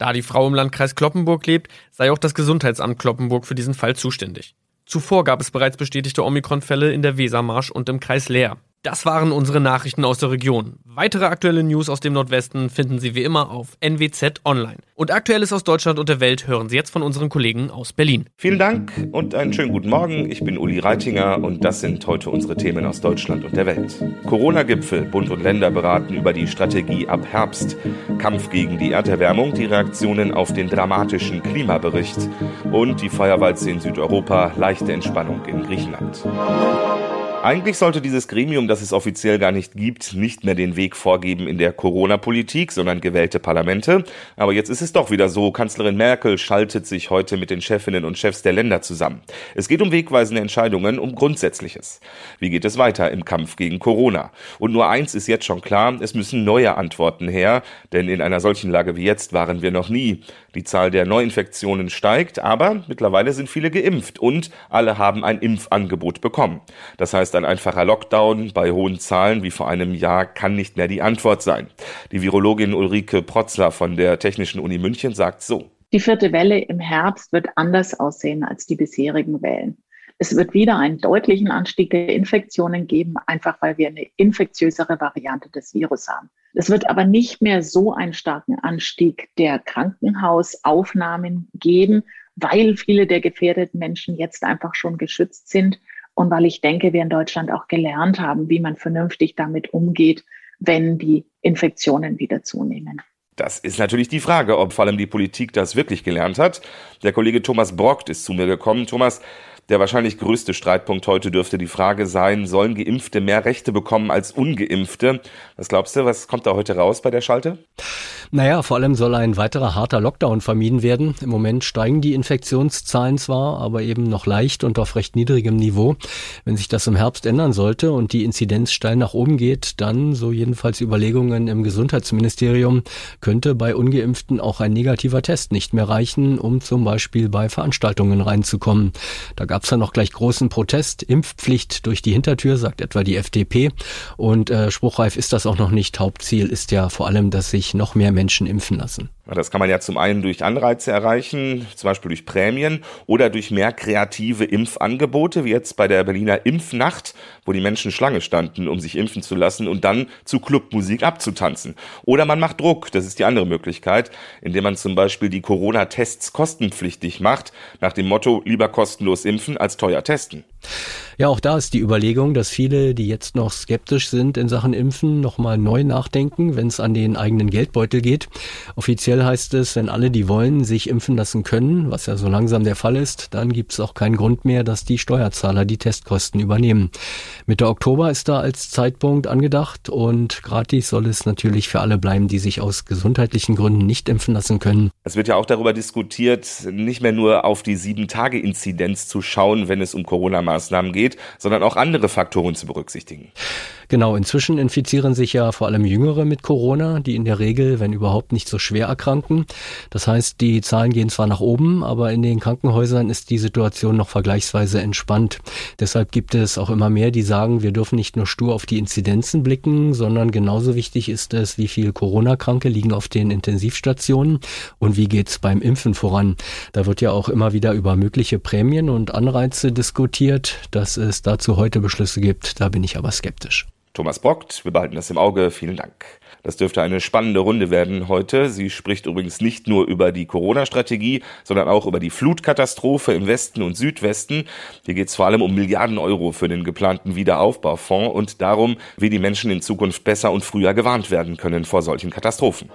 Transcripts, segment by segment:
Da die Frau im Landkreis Kloppenburg lebt, sei auch das Gesundheitsamt Kloppenburg für diesen Fall zuständig. Zuvor gab es bereits bestätigte Omikron-Fälle in der Wesermarsch und im Kreis Leer. Das waren unsere Nachrichten aus der Region. Weitere aktuelle News aus dem Nordwesten finden Sie wie immer auf NWZ Online. Und Aktuelles aus Deutschland und der Welt hören Sie jetzt von unseren Kollegen aus Berlin. Vielen Dank und einen schönen guten Morgen. Ich bin Uli Reitinger und das sind heute unsere Themen aus Deutschland und der Welt. Corona-Gipfel. Bund und Länder beraten über die Strategie ab Herbst. Kampf gegen die Erderwärmung, die Reaktionen auf den dramatischen Klimabericht und die Feuerwalze in Südeuropa, leichte Entspannung in Griechenland. Eigentlich sollte dieses Gremium, das es offiziell gar nicht gibt, nicht mehr den Weg vorgeben in der Corona-Politik, sondern gewählte Parlamente. Aber jetzt ist es doch wieder so. Kanzlerin Merkel schaltet sich heute mit den Chefinnen und Chefs der Länder zusammen. Es geht um wegweisende Entscheidungen, um Grundsätzliches. Wie geht es weiter im Kampf gegen Corona? Und nur eins ist jetzt schon klar, es müssen neue Antworten her, denn in einer solchen Lage wie jetzt waren wir noch nie. Die Zahl der Neuinfektionen steigt, aber mittlerweile sind viele geimpft und alle haben ein Impfangebot bekommen. Das heißt, heißt, ein einfacher Lockdown bei hohen Zahlen wie vor einem Jahr kann nicht mehr die Antwort sein. Die Virologin Ulrike Protzler von der Technischen Uni München sagt so. Die vierte Welle im Herbst wird anders aussehen als die bisherigen Wellen. Es wird wieder einen deutlichen Anstieg der Infektionen geben, einfach weil wir eine infektiösere Variante des Virus haben. Es wird aber nicht mehr so einen starken Anstieg der Krankenhausaufnahmen geben, weil viele der gefährdeten Menschen jetzt einfach schon geschützt sind und weil ich denke, wir in Deutschland auch gelernt haben, wie man vernünftig damit umgeht, wenn die Infektionen wieder zunehmen. Das ist natürlich die Frage, ob vor allem die Politik das wirklich gelernt hat. Der Kollege Thomas Brockt ist zu mir gekommen. Thomas, der wahrscheinlich größte Streitpunkt heute dürfte die Frage sein, sollen Geimpfte mehr Rechte bekommen als Ungeimpfte? Was glaubst du, was kommt da heute raus bei der Schalte? Naja, vor allem soll ein weiterer harter Lockdown vermieden werden. Im Moment steigen die Infektionszahlen zwar, aber eben noch leicht und auf recht niedrigem Niveau. Wenn sich das im Herbst ändern sollte und die Inzidenz steil nach oben geht, dann, so jedenfalls Überlegungen im Gesundheitsministerium, könnte bei Ungeimpften auch ein negativer Test nicht mehr reichen, um zum Beispiel bei Veranstaltungen reinzukommen. Da gab es ja noch gleich großen Protest. Impfpflicht durch die Hintertür, sagt etwa die FDP. Und äh, spruchreif ist das auch noch nicht. Hauptziel ist ja vor allem, dass sich noch mehr Menschen impfen lassen. Das kann man ja zum einen durch Anreize erreichen, zum Beispiel durch Prämien oder durch mehr kreative Impfangebote, wie jetzt bei der Berliner Impfnacht, wo die Menschen Schlange standen, um sich impfen zu lassen und dann zu Clubmusik abzutanzen. Oder man macht Druck, das ist die andere Möglichkeit, indem man zum Beispiel die Corona-Tests kostenpflichtig macht, nach dem Motto lieber kostenlos impfen als teuer testen. Ja, auch da ist die Überlegung, dass viele, die jetzt noch skeptisch sind in Sachen Impfen, nochmal neu nachdenken, wenn es an den eigenen Geldbeutel geht. Offiziell heißt es, wenn alle, die wollen, sich impfen lassen können, was ja so langsam der Fall ist, dann gibt es auch keinen Grund mehr, dass die Steuerzahler die Testkosten übernehmen. Mitte Oktober ist da als Zeitpunkt angedacht und gratis soll es natürlich für alle bleiben, die sich aus gesundheitlichen Gründen nicht impfen lassen können. Es wird ja auch darüber diskutiert, nicht mehr nur auf die Sieben-Tage-Inzidenz zu schauen, wenn es um Corona-Maßnahmen geht, sondern auch andere Faktoren zu berücksichtigen. Genau, inzwischen infizieren sich ja vor allem Jüngere mit Corona, die in der Regel, wenn überhaupt, nicht so schwer erkranken. Das heißt, die Zahlen gehen zwar nach oben, aber in den Krankenhäusern ist die Situation noch vergleichsweise entspannt. Deshalb gibt es auch immer mehr, die sagen, wir dürfen nicht nur stur auf die Inzidenzen blicken, sondern genauso wichtig ist es, wie viele Corona-Kranke liegen auf den Intensivstationen und wie geht's beim Impfen voran. Da wird ja auch immer wieder über mögliche Prämien und Anreize diskutiert. Dass es dazu heute Beschlüsse gibt, da bin ich aber skeptisch. Thomas Bockt, wir behalten das im Auge. Vielen Dank. Das dürfte eine spannende Runde werden heute. Sie spricht übrigens nicht nur über die Corona-Strategie, sondern auch über die Flutkatastrophe im Westen und Südwesten. Hier geht es vor allem um Milliarden Euro für den geplanten Wiederaufbaufonds und darum, wie die Menschen in Zukunft besser und früher gewarnt werden können vor solchen Katastrophen.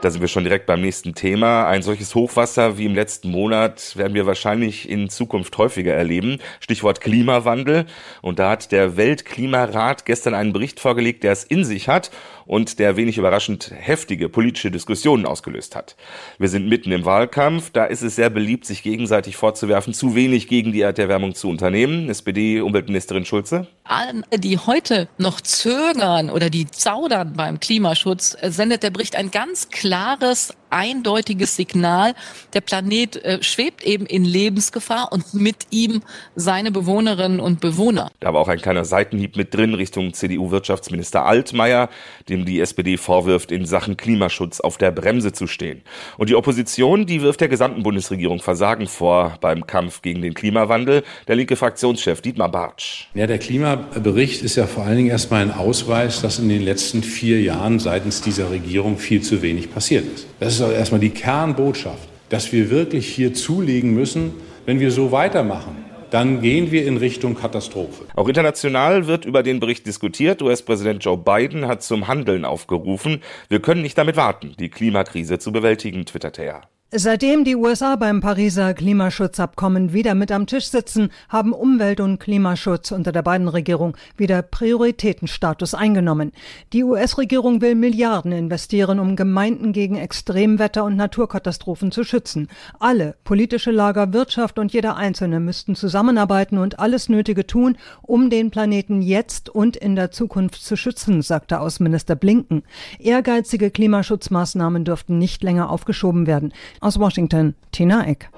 Da sind wir schon direkt beim nächsten Thema. Ein solches Hochwasser wie im letzten Monat werden wir wahrscheinlich in Zukunft häufiger erleben. Stichwort Klimawandel. Und da hat der Weltklimarat gestern einen Bericht vorgelegt, der es in sich hat und der wenig überraschend heftige politische Diskussionen ausgelöst hat. Wir sind mitten im Wahlkampf. Da ist es sehr beliebt, sich gegenseitig vorzuwerfen, zu wenig gegen die Erderwärmung zu unternehmen. SPD-Umweltministerin Schulze. Alle, die heute noch zögern oder die zaudern beim Klimaschutz, sendet der Bericht ein ganz klares eindeutiges Signal, der Planet äh, schwebt eben in Lebensgefahr und mit ihm seine Bewohnerinnen und Bewohner. Da war auch ein kleiner Seitenhieb mit drin Richtung CDU-Wirtschaftsminister Altmaier, dem die SPD vorwirft, in Sachen Klimaschutz auf der Bremse zu stehen. Und die Opposition, die wirft der gesamten Bundesregierung Versagen vor beim Kampf gegen den Klimawandel. Der linke Fraktionschef Dietmar Bartsch. Ja, der Klimabericht ist ja vor allen Dingen erstmal ein Ausweis, dass in den letzten vier Jahren seitens dieser Regierung viel zu wenig passiert ist. Das ist erstmal die Kernbotschaft, dass wir wirklich hier zulegen müssen, wenn wir so weitermachen dann gehen wir in Richtung Katastrophe. Auch international wird über den Bericht diskutiert. US-Präsident Joe Biden hat zum Handeln aufgerufen. Wir können nicht damit warten, die Klimakrise zu bewältigen, twitterte er. Seitdem die USA beim Pariser Klimaschutzabkommen wieder mit am Tisch sitzen, haben Umwelt- und Klimaschutz unter der beiden Regierung wieder Prioritätenstatus eingenommen. Die US-Regierung will Milliarden investieren, um Gemeinden gegen Extremwetter und Naturkatastrophen zu schützen. Alle, politische Lager, Wirtschaft und jeder Einzelne müssten zusammenarbeiten und alles Nötige tun, um den Planeten jetzt und in der Zukunft zu schützen, sagte Außenminister Blinken. Ehrgeizige Klimaschutzmaßnahmen dürften nicht länger aufgeschoben werden. Aus Washington, Tina Eck.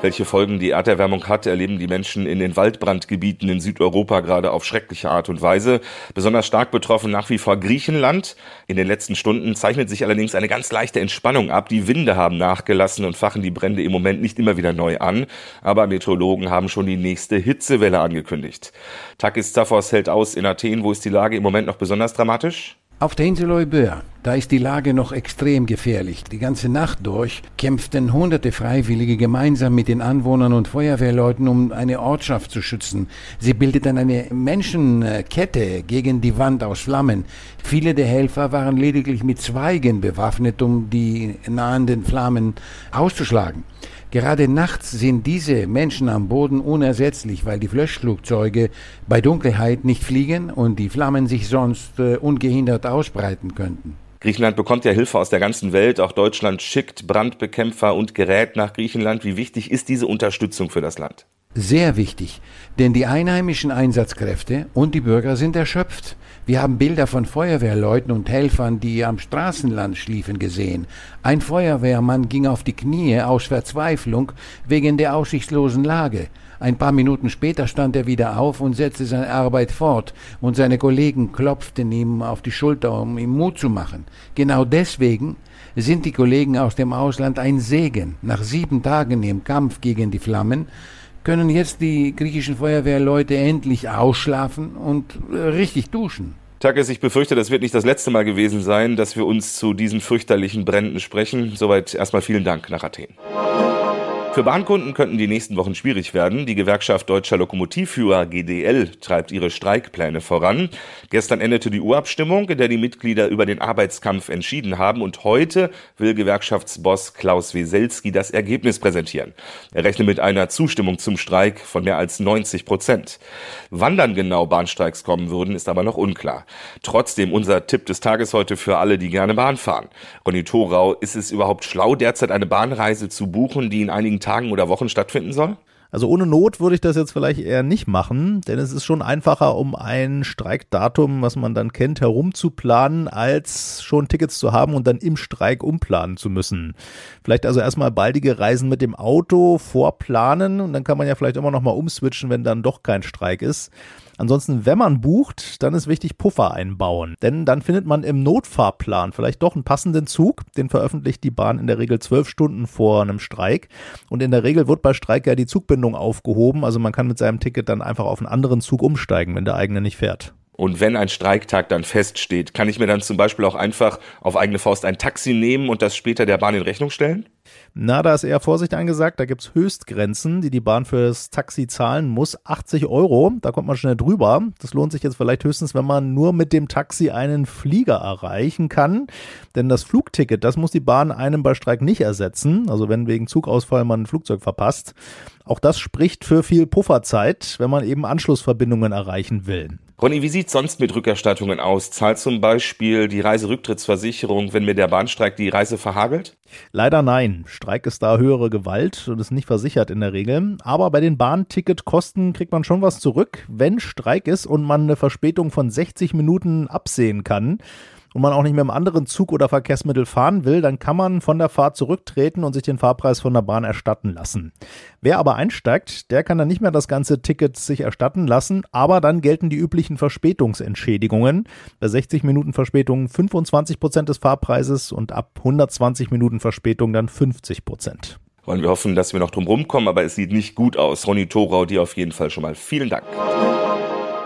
Welche Folgen die Erderwärmung hat, erleben die Menschen in den Waldbrandgebieten in Südeuropa gerade auf schreckliche Art und Weise. Besonders stark betroffen nach wie vor Griechenland. In den letzten Stunden zeichnet sich allerdings eine ganz leichte Entspannung ab. Die Winde haben nachgelassen und fachen die Brände im Moment nicht immer wieder neu an. Aber Meteorologen haben schon die nächste Hitzewelle angekündigt. Takis Zaphos hält aus in Athen. Wo ist die Lage im Moment noch besonders dramatisch? Auf der Insel Euböa, da ist die Lage noch extrem gefährlich. Die ganze Nacht durch kämpften hunderte Freiwillige gemeinsam mit den Anwohnern und Feuerwehrleuten, um eine Ortschaft zu schützen. Sie bildeten eine Menschenkette gegen die Wand aus Flammen. Viele der Helfer waren lediglich mit Zweigen bewaffnet, um die nahenden Flammen auszuschlagen. Gerade nachts sind diese Menschen am Boden unersetzlich, weil die Löschflugzeuge bei Dunkelheit nicht fliegen und die Flammen sich sonst äh, ungehindert ausbreiten könnten. Griechenland bekommt ja Hilfe aus der ganzen Welt. Auch Deutschland schickt Brandbekämpfer und Gerät nach Griechenland. Wie wichtig ist diese Unterstützung für das Land? Sehr wichtig, denn die einheimischen Einsatzkräfte und die Bürger sind erschöpft. Wir haben Bilder von Feuerwehrleuten und Helfern, die am Straßenland schliefen, gesehen. Ein Feuerwehrmann ging auf die Knie aus Verzweiflung wegen der aussichtslosen Lage. Ein paar Minuten später stand er wieder auf und setzte seine Arbeit fort, und seine Kollegen klopften ihm auf die Schulter, um ihm Mut zu machen. Genau deswegen sind die Kollegen aus dem Ausland ein Segen. Nach sieben Tagen im Kampf gegen die Flammen können jetzt die griechischen Feuerwehrleute endlich ausschlafen und äh, richtig duschen. Takis, ich befürchte, das wird nicht das letzte Mal gewesen sein, dass wir uns zu diesen fürchterlichen Bränden sprechen. Soweit erstmal vielen Dank nach Athen. Für Bahnkunden könnten die nächsten Wochen schwierig werden. Die Gewerkschaft Deutscher Lokomotivführer GDL treibt ihre Streikpläne voran. Gestern endete die Urabstimmung, in der die Mitglieder über den Arbeitskampf entschieden haben. Und heute will Gewerkschaftsboss Klaus Weselski das Ergebnis präsentieren. Er rechnet mit einer Zustimmung zum Streik von mehr als 90 Prozent. Wann dann genau Bahnstreiks kommen würden, ist aber noch unklar. Trotzdem unser Tipp des Tages heute für alle, die gerne Bahn fahren. Ronny Thorau, ist es überhaupt schlau, derzeit eine Bahnreise zu buchen, die in einigen Tagen oder Wochen stattfinden soll? Also ohne Not würde ich das jetzt vielleicht eher nicht machen, denn es ist schon einfacher, um ein Streikdatum, was man dann kennt, herumzuplanen, als schon Tickets zu haben und dann im Streik umplanen zu müssen. Vielleicht also erstmal baldige Reisen mit dem Auto vorplanen und dann kann man ja vielleicht immer noch mal umswitchen, wenn dann doch kein Streik ist. Ansonsten, wenn man bucht, dann ist wichtig Puffer einbauen. Denn dann findet man im Notfahrplan vielleicht doch einen passenden Zug. Den veröffentlicht die Bahn in der Regel zwölf Stunden vor einem Streik. Und in der Regel wird bei Streik ja die Zugbindung aufgehoben. Also man kann mit seinem Ticket dann einfach auf einen anderen Zug umsteigen, wenn der eigene nicht fährt. Und wenn ein Streiktag dann feststeht, kann ich mir dann zum Beispiel auch einfach auf eigene Faust ein Taxi nehmen und das später der Bahn in Rechnung stellen? Na, da ist eher Vorsicht angesagt. Da gibt's Höchstgrenzen, die die Bahn für das Taxi zahlen muss. 80 Euro, da kommt man schnell drüber. Das lohnt sich jetzt vielleicht höchstens, wenn man nur mit dem Taxi einen Flieger erreichen kann. Denn das Flugticket, das muss die Bahn einem bei Streik nicht ersetzen. Also wenn wegen Zugausfall man ein Flugzeug verpasst. Auch das spricht für viel Pufferzeit, wenn man eben Anschlussverbindungen erreichen will. Ronny, wie sieht's sonst mit Rückerstattungen aus? Zahlt zum Beispiel die Reiserücktrittsversicherung, wenn mir der Bahnstreik die Reise verhagelt? Leider nein. Streik ist da höhere Gewalt und ist nicht versichert in der Regel. Aber bei den Bahnticketkosten kriegt man schon was zurück, wenn Streik ist und man eine Verspätung von 60 Minuten absehen kann und man auch nicht mit einem anderen Zug oder Verkehrsmittel fahren will, dann kann man von der Fahrt zurücktreten und sich den Fahrpreis von der Bahn erstatten lassen. Wer aber einsteigt, der kann dann nicht mehr das ganze Ticket sich erstatten lassen, aber dann gelten die üblichen Verspätungsentschädigungen. Bei 60 Minuten Verspätung 25 Prozent des Fahrpreises und ab 120 Minuten Verspätung dann 50 Prozent. Wollen wir hoffen, dass wir noch drum rumkommen, aber es sieht nicht gut aus. Ronny Thorau, dir auf jeden Fall schon mal vielen Dank.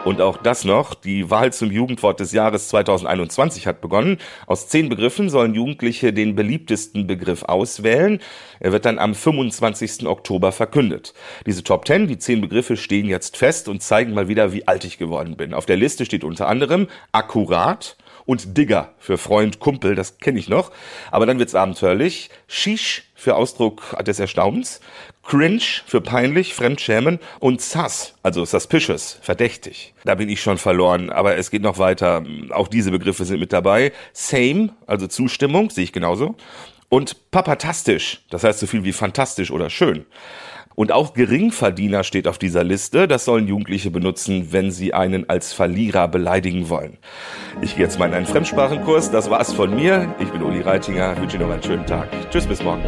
Und auch das noch, die Wahl zum Jugendwort des Jahres 2021 hat begonnen. Aus zehn Begriffen sollen Jugendliche den beliebtesten Begriff auswählen. Er wird dann am 25. Oktober verkündet. Diese Top 10, die zehn Begriffe stehen jetzt fest und zeigen mal wieder, wie alt ich geworden bin. Auf der Liste steht unter anderem akkurat, und Digger für Freund, Kumpel, das kenne ich noch. Aber dann wird's abenteuerlich. Shish für Ausdruck des Erstaunens. Cringe für peinlich, fremdschämen und sus, also suspicious, verdächtig. Da bin ich schon verloren, aber es geht noch weiter. Auch diese Begriffe sind mit dabei. Same, also Zustimmung, sehe ich genauso. Und papatastisch, das heißt so viel wie fantastisch oder schön. Und auch Geringverdiener steht auf dieser Liste. Das sollen Jugendliche benutzen, wenn sie einen als Verlierer beleidigen wollen. Ich gehe jetzt mal in einen Fremdsprachenkurs. Das war's von mir. Ich bin Uli Reitinger. Ich wünsche Ihnen noch einen schönen Tag. Tschüss, bis morgen.